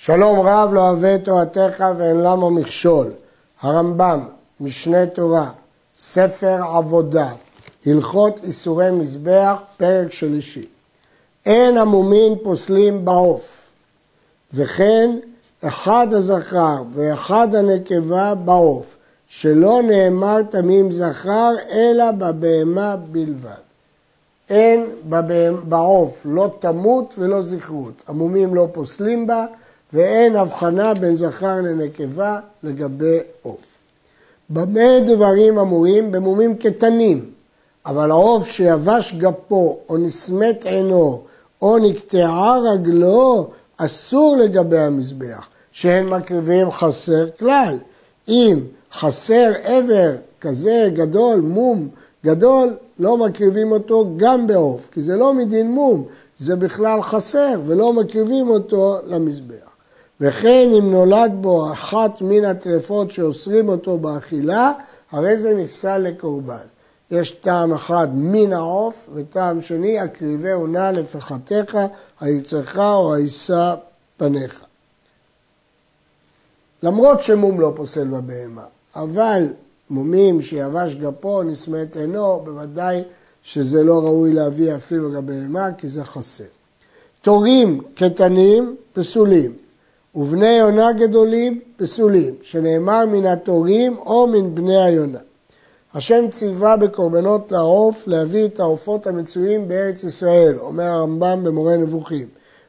שלום רב לא אוהב תורתך ואין למה מכשול. הרמב"ם, משנה תורה, ספר עבודה, הלכות איסורי מזבח, פרק שלישי. אין המומין פוסלים בעוף, וכן אחד הזכר ואחד הנקבה בעוף, שלא נאמר תמים זכר אלא בבהמה בלבד. אין בעוף לא תמות ולא זכרות, המומים לא פוסלים בה ואין הבחנה בין זכר לנקבה לגבי עוף. במה דברים אמורים? במומים קטנים, אבל העוף שיבש גפו או נסמת עינו או נקטעה רגלו, אסור לגבי המזבח, שהן מקריבים חסר כלל. אם חסר עבר כזה גדול, מום גדול, לא מקריבים אותו גם בעוף, כי זה לא מדין מום, זה בכלל חסר, ולא מקריבים אותו למזבח. וכן אם נולד בו אחת מן הטרפות שאוסרים אותו באכילה, הרי זה נפסל לקורבן. יש טעם אחד מן העוף, וטעם שני, הקריבהו נא לפחתך, היצרך או הישא פניך. למרות שמום לא פוסל בבהמה, אבל מומים שיבש גפו, נסמת עינו, בוודאי שזה לא ראוי להביא אפילו לבהמה, כי זה חסר. תורים קטנים פסולים, ובני יונה גדולים פסולים, שנאמר מן התורים או מן בני היונה. השם ציווה בקורבנות לעוף להביא את העופות המצויים בארץ ישראל, אומר הרמב"ם במורה נבוכים,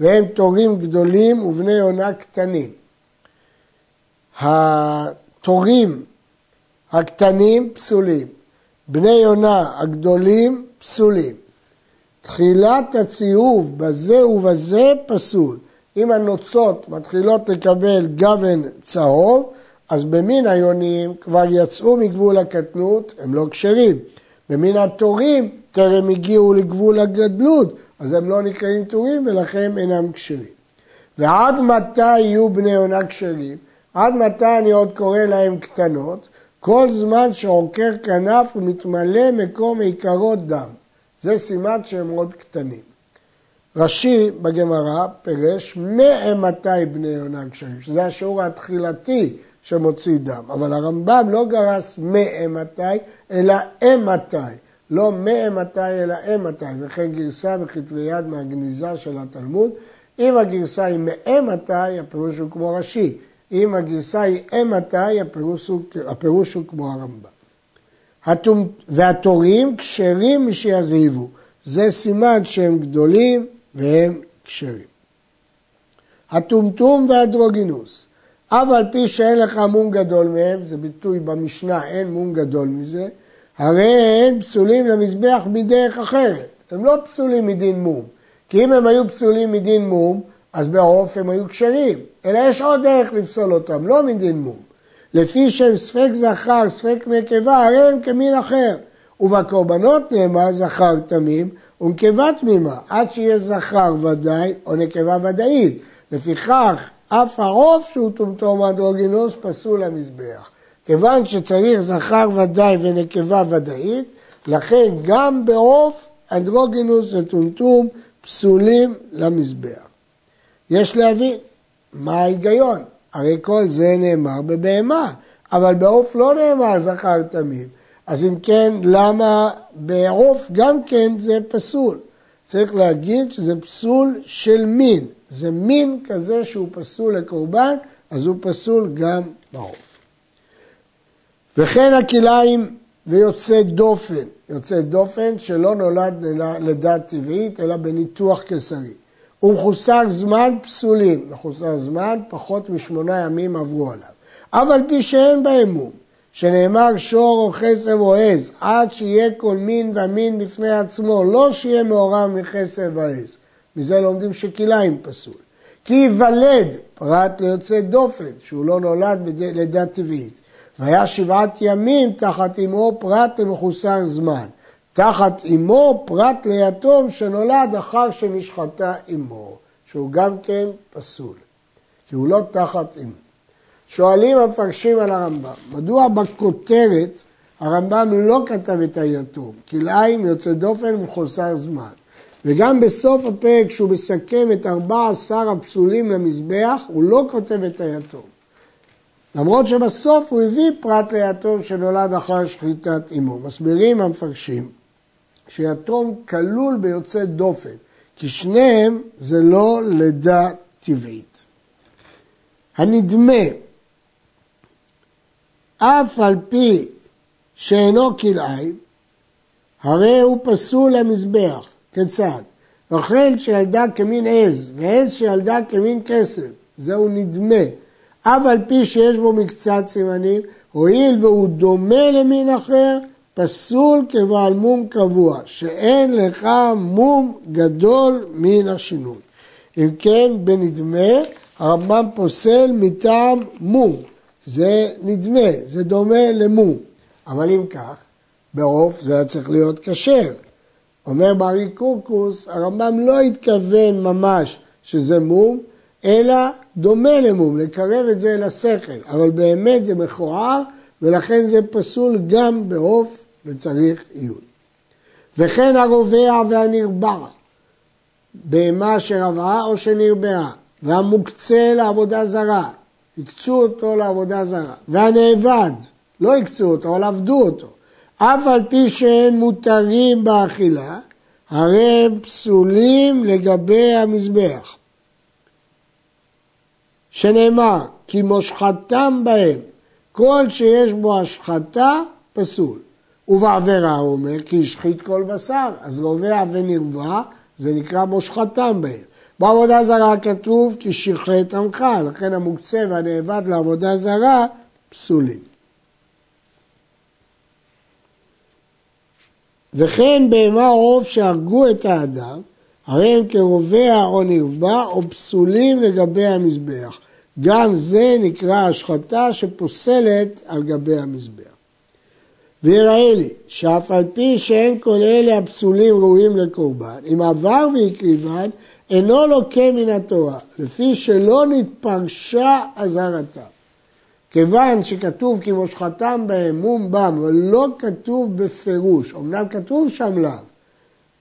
והם תורים גדולים ובני יונה קטנים. התורים הקטנים פסולים, בני יונה הגדולים פסולים. תחילת הציוב בזה ובזה פסול. אם הנוצות מתחילות לקבל גוון צהוב, אז במין היונים כבר יצאו מגבול הקטנות, הם לא כשרים. במין התורים טרם הגיעו לגבול הגדלות, אז הם לא נקראים תורים ולכן אינם כשרים. ועד מתי יהיו בני עונה כשרים? עד מתי אני עוד קורא להם קטנות? כל זמן שעוקר כנף ומתמלא מקום עיקרות דם. זה סימן שהם עוד קטנים. רש"י בגמרא פירש מאימתי בני יונה קשרים, שזה השיעור התחילתי שמוציא דם. אבל הרמב"ם לא גרס מאימתי, אלא אימתי. לא מאימתי, אלא אימתי. וכן גרסה בכתבי יד מהגניזה של התלמוד. אם הגרסה היא מאימתי, הפירוש הוא כמו רש"י. אם הגרסה היא אימתי, הפירוש הפירוש הוא כמו הרמב"ם. והתורים כשרים משיזהיבו. זה סימן שהם גדולים והם כשרים. הטומטום והדרוגינוס, אף על פי שאין לך מום גדול מהם, זה ביטוי במשנה, אין מום גדול מזה, הרי הם פסולים למזבח מדרך אחרת, הם לא פסולים מדין מום, כי אם הם היו פסולים מדין מום, אז בעוף הם היו כשרים, אלא יש עוד דרך לפסול אותם, לא מדין מום. לפי שהם ספק זכר, ספק נקבה, הרי הם כמין אחר. ובקורבנות נאמר זכר תמים, ונקבה תמימה, עד שיהיה זכר ודאי או נקבה ודאית. לפיכך, אף העוף שהוא טומטום אנדרוגינוס פסול למזבח. כיוון שצריך זכר ודאי ונקבה ודאית, לכן גם בעוף אנדרוגינוס וטומטום פסולים למזבח. יש להבין, מה ההיגיון? הרי כל זה נאמר בבהמה, אבל בעוף לא נאמר זכר תמים. אז אם כן, למה בעוף גם כן זה פסול? צריך להגיד שזה פסול של מין. זה מין כזה שהוא פסול לקורבן, אז הוא פסול גם בעוף. וכן הכלאיים ויוצא דופן, יוצא דופן שלא נולד לידה טבעית אלא בניתוח קיסרי. ומחוסר זמן פסולים, מחוסר זמן פחות משמונה ימים עברו עליו. אף על פי שאין בהם מום, שנאמר שור או חסר או עז, עד שיהיה כל מין ומין בפני עצמו, לא שיהיה מעורב מחסר ועז. מזה לומדים שכליים פסול. כי ייוולד, פרט ליוצא דופן, שהוא לא נולד בלידה טבעית. והיה שבעת ימים תחת אמו פרט למחוסר זמן. תחת אמו פרט ליתום שנולד אחר שנשחטה אמו, שהוא גם כן פסול, כי הוא לא תחת אמו. שואלים המפרשים על הרמב"ם, מדוע בכותרת הרמב"ם לא כתב את היתום, כלאיים יוצא דופן ומחוסר זמן, וגם בסוף הפרק, כשהוא מסכם את 14 הפסולים למזבח, הוא לא כותב את היתום. למרות שבסוף הוא הביא פרט ליתום שנולד אחר שחיטת אמו. מסבירים המפרשים שיתום כלול ביוצא דופן, כי שניהם זה לא לידה טבעית. הנדמה, אף על פי שאינו כלאיים, הרי הוא פסול למזבח. כיצד? רחל שילדה כמין עז, ועז שילדה כמין כסף, זהו נדמה. אף על פי שיש בו מקצת סימנים, הואיל והוא דומה למין אחר, פסול כבעל מום קבוע, שאין לך מום גדול מן השינוי. אם כן, בנדמה, הרמב"ם פוסל מטעם מום. זה נדמה, זה דומה למום. אבל אם כך, בעוף זה היה צריך להיות כשר. אומר ברי קורקוס, הרמב"ם לא התכוון ממש שזה מום, אלא דומה למום, לקרב את זה אל השכל, אבל באמת זה מכוער ולכן זה פסול גם בעוף וצריך עיון. וכן הרובע והנרבע, בהמה שרבעה או שנרבעה, והמוקצה לעבודה זרה, הקצו אותו לעבודה זרה, והנאבד, לא הקצו אותו, אבל עבדו אותו, אף על פי שהם מותרים באכילה, הרי הם פסולים לגבי המזבח. שנאמר, כי מושחתם בהם, כל שיש בו השחתה, פסול. ובעבירה הוא אומר, כי השחית כל בשר, אז רובע ונרבע, זה נקרא מושחתם בהם. בעבודה זרה כתוב כי שחט עמך, לכן המוקצה והנאבד לעבודה זרה פסולים. וכן בהמה עוף שהרגו את האדם, הרי הם כרובע או נרבע או פסולים לגבי המזבח. גם זה נקרא השחתה שפוסלת על גבי המזבח. ויראה לי שאף על פי שאין כל אלה הפסולים ראויים לקורבן, אם עבר והקריבן, אינו לוקה מן התורה, לפי שלא נתפרשה אזהרתם. כיוון שכתוב כי מושחתם בהם מום בם, אבל לא כתוב בפירוש, אמנם כתוב שם לאו,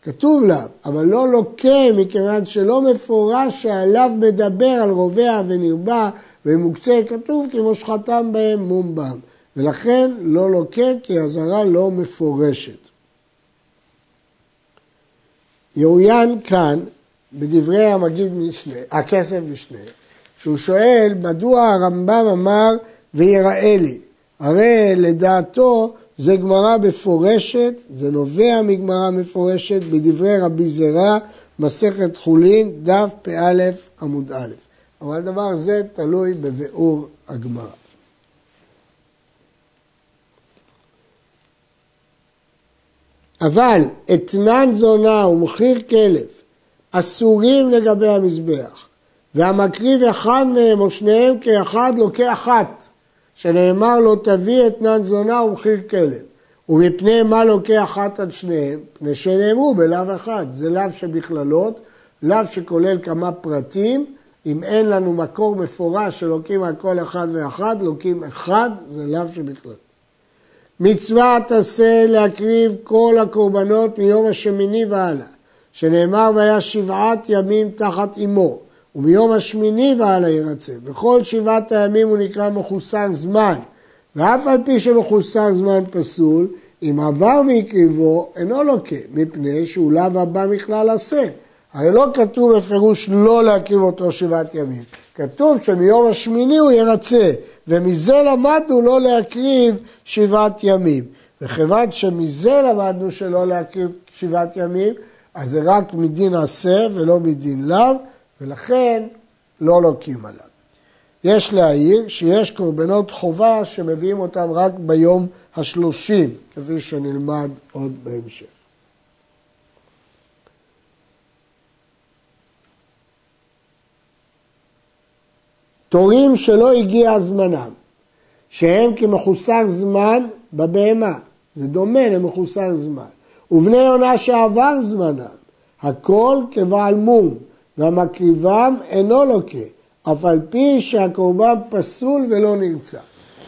כתוב לאו, אבל לא לוקה מכיוון שלא מפורש שעליו מדבר על רובע ונרבע ומוקצה, כתוב כי מושחתם בהם מום בם. ולכן לא לוקה כי אזהרה לא מפורשת. יאוין כאן בדברי המגיד משנה, הכסף משנה, שהוא שואל מדוע הרמב"ם אמר ויראה לי. הרי לדעתו זה גמרא מפורשת, זה נובע מגמרא מפורשת בדברי רבי זרע, מסכת חולין, דף פא עמוד א'. אבל הדבר הזה תלוי בביאור הגמרא. אבל אתנן זונה ומחיר כלב אסורים לגבי המזבח, והמקריב אחד מהם או שניהם כאחד לוקח אחת. שנאמר לו תביא אתנן זונה ומחיר כלב. ומפני מה לוקח אחת על שניהם? פני שנאמרו בלאו אחד. זה לאו שבכללות, לאו שכולל כמה פרטים. אם אין לנו מקור מפורש שלוקים על כל אחד ואחד, לוקים אחד, זה לאו שבכלל. מצווה תעשה להקריב כל הקורבנות מיום השמיני והלאה, שנאמר והיה שבעת ימים תחת אמו. ומיום השמיני והלאה ירצה. בכל שבעת הימים הוא נקרא מחוסר זמן, ואף על פי שמחוסר זמן פסול, אם עבר והקריבו, אינו לוקה, מפני שהוא לאו הבא מכלל עשה. הרי לא כתוב בפירוש לא להקריב אותו שבעת ימים. כתוב שמיום השמיני הוא ירצה, ומזה למדנו לא להקריב שבעת ימים. וכיוון שמזה למדנו שלא להקריב שבעת ימים, אז זה רק מדין עשה ולא מדין לאו, ולכן לא לוקים עליו. יש להעיר שיש קורבנות חובה שמביאים אותם רק ביום השלושים, כפי שנלמד עוד בהמשך. תורים שלא הגיע זמנם, שהם כמחוסר זמן בבהמה, זה דומה למחוסר זמן, ובני עונה שעבר זמנם, הכל כבעל מום, והמקריבם אינו לוקה, אף על פי שהקורבן פסול ולא נרצה.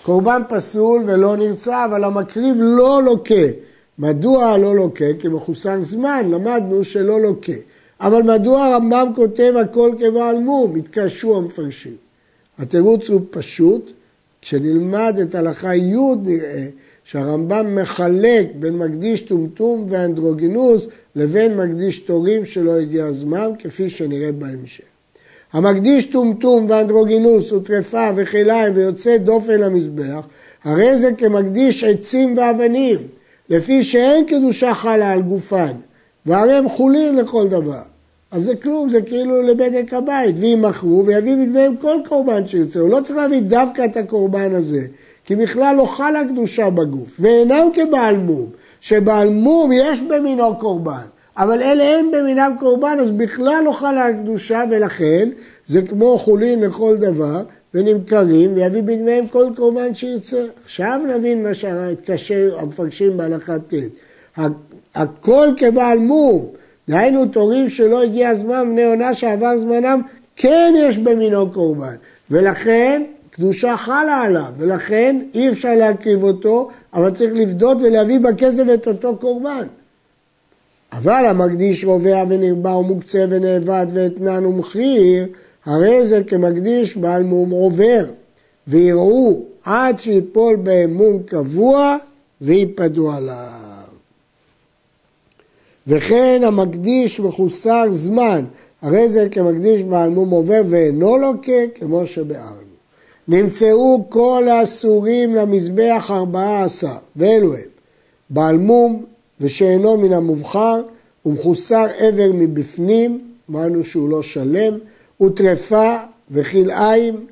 קורבן פסול ולא נרצה, אבל המקריב לא לוקה, מדוע לא לוקה? כי מחוסר זמן, למדנו שלא לוקה. אבל מדוע הרמב"ם כותב הכל כבעל מום? התקשו המפרשים. התירוץ הוא פשוט, כשנלמד את הלכה י' נראה שהרמב"ם מחלק בין מקדיש טומטום ואנדרוגינוס לבין מקדיש תורים שלא הגיע הזמן, כפי שנראה בהמשך. המקדיש טומטום ואנדרוגינוס וטרפה וכליים ויוצא דופן למזבח, הרי זה כמקדיש עצים ואבנים, לפי שאין קדושה חלה על גופן, והרי הם חולין לכל דבר. אז זה כלום, זה כאילו לבדק הבית, וימכרו ויביא מדמיהם כל קורבן שירצה, הוא לא צריך להביא דווקא את הקורבן הזה, כי בכלל לא חלה קדושה בגוף, ואינם כבעל מום, שבעל מום יש במינו קורבן, אבל אלה אין במינם קורבן, אז בכלל לא חלה הקדושה, ולכן זה כמו חולין לכל דבר, ונמכרים, ויביא בדמיהם כל קורבן שירצה. עכשיו נבין מה שהתקשר המפרשים בהלכה ט'. הכל כבעל מום, דהיינו תורים שלא הגיע הזמן, בני עונה שעבר זמנם, כן יש במינו קורבן. ולכן קדושה חלה עליו, ולכן אי אפשר להקריב אותו, אבל צריך לפדות ולהביא בכסף את אותו קורבן. אבל המקדיש רובע ונרבע ומוקצה ונאבד ואתנן ומחיר, הרי זה כמקדיש בעל מום עובר, ויראו עד שיפול בהם מום קבוע ויפדו עליו. וכן המקדיש מחוסר זמן, הרי זה כמקדיש בעל מום עובר ואינו לוקה כמו שבארנו. נמצאו כל האסורים למזבח ארבעה עשר, ואלו הם בעל מום ושאינו מן המובחר ומחוסר עבר מבפנים, אמרנו שהוא לא שלם, וטרפה וכלאיים,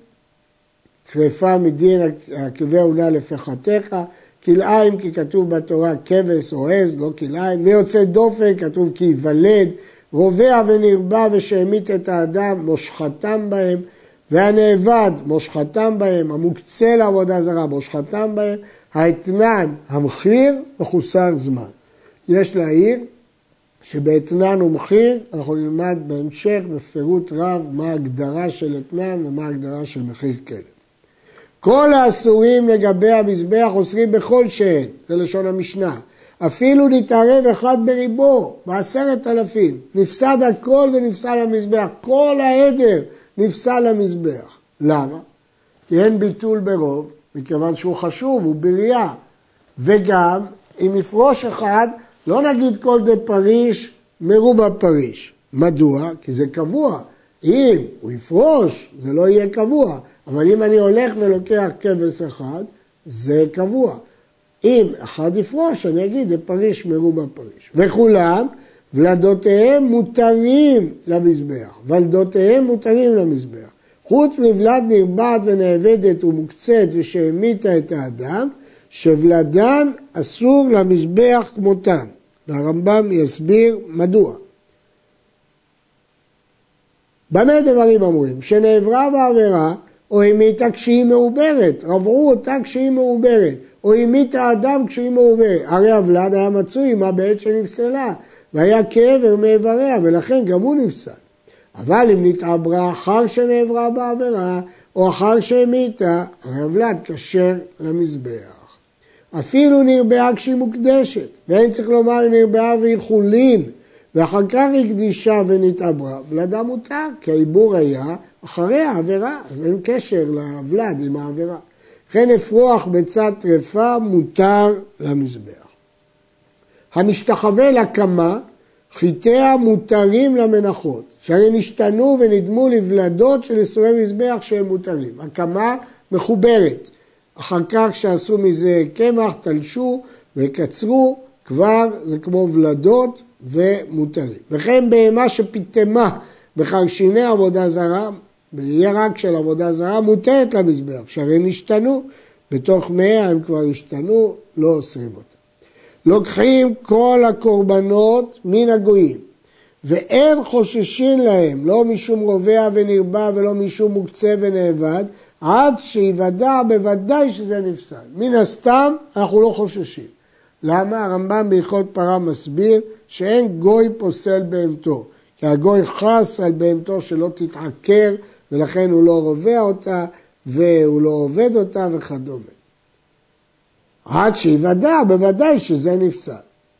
טרפה מדין עקבי עונה לפחתיך, כלאיים כי כתוב בתורה כבש או עז, לא כלאיים, ויוצא דופן כתוב כי ייוולד, רובע ונרבע ושהמית את האדם, מושחתם בהם, והנאבד, מושחתם בהם, המוקצה לעבודה זרה, מושחתם בהם, האתנן, המחיר, מחוסר זמן. יש להעיר שבאתנן ומחיר אנחנו נלמד בהמשך בפירוט רב מה ההגדרה של אתנן ומה ההגדרה של מחיר כלב. כל האסורים לגבי המזבח אוסרים בכל שאין, זה לשון המשנה. אפילו נתערב אחד בריבו, בעשרת אלפים. נפסד הכל ונפסל המזבח. כל העדר נפסל המזבח. למה? כי אין ביטול ברוב, מכיוון שהוא חשוב, הוא בריאה. וגם, אם יפרוש אחד, לא נגיד כל דה פריש מרובה פריש. מדוע? כי זה קבוע. אם הוא יפרוש, זה לא יהיה קבוע. אבל אם אני הולך ולוקח כבש אחד, זה קבוע. אם אחד יפרוש, אני אגיד, זה פריש מרובה פריש. וכולם, ולדותיהם מותרים למזבח. ולדותיהם מותרים למזבח. חוץ מבלד נרבעת ונאבדת ומוקצת ושהמיתה את האדם, שוולדן אסור למזבח כמותם. והרמב"ם יסביר מדוע. במה דברים אמורים? שנעברה בעבירה או המיתה כשהיא מעוברת, רבעו אותה כשהיא מעוברת, או המיתה אדם כשהיא מעוברת. הרי הוולד היה מצוי עמה בעת שנפסלה, והיה קבר מאיבריה, ולכן גם הוא נפסל. אבל אם נתעברה אחר שנעברה בעבירה, או אחר שהמיתה, הרי הוולד כשר למזבח. אפילו נרבעה כשהיא מוקדשת, ואין צריך לומר נרבעה והיא חולין, ואחר כך היא קדישה ונתעברה, ולדה מותר, כי העיבור היה אחרי העבירה, אז אין קשר לוולד עם העבירה. וכן אפרוח בצד טרפה מותר למזבח. המשתחווה לקמה, חיטיה מותרים למנחות, שהרי נשתנו ונדמו לבלדות של איסורי מזבח שהם מותרים. הקמה מחוברת. אחר כך שעשו מזה קמח, תלשו וקצרו, כבר זה כמו ולדות ומותרים. וכן בהמה שפיטמה בחרשיני עבודה זרה, בירק של עבודה זרה, מותרת למזבח, שהרי נשתנו, בתוך מאה הם כבר השתנו, לא אוסרים אותם. לוקחים כל הקורבנות מן הגויים, ואין חוששים להם, לא משום רובע ונרבע ולא משום מוקצה ונאבד, עד שיוודע בוודאי שזה נפסל. מן הסתם אנחנו לא חוששים. למה? הרמב"ם בהלכות פרה מסביר שאין גוי פוסל בהמתו, כי הגוי חס על בהמתו שלא תתעקר ולכן הוא לא רובע אותה והוא לא עובד אותה וכדומה. עד שיוודע בוודאי שזה נפסל.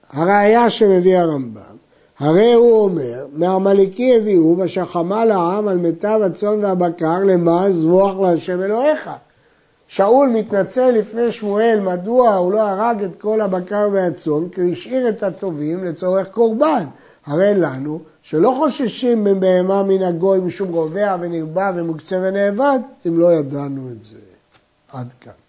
הראיה שמביא הרמב"ם, הרי הוא אומר, מעמלקי הביאו ואשר חמל העם על מיטב הצאן והבקר למען זבוח להשם אלוהיך. שאול מתנצל לפני שמואל מדוע הוא לא הרג את כל הבקר והצאן, כי הוא השאיר את הטובים לצורך קורבן. הרי לנו שלא חוששים מבהמה מן הגוי משום רובע ונרבע ומוקצה ונאבד, אם לא ידענו את זה. עד כאן.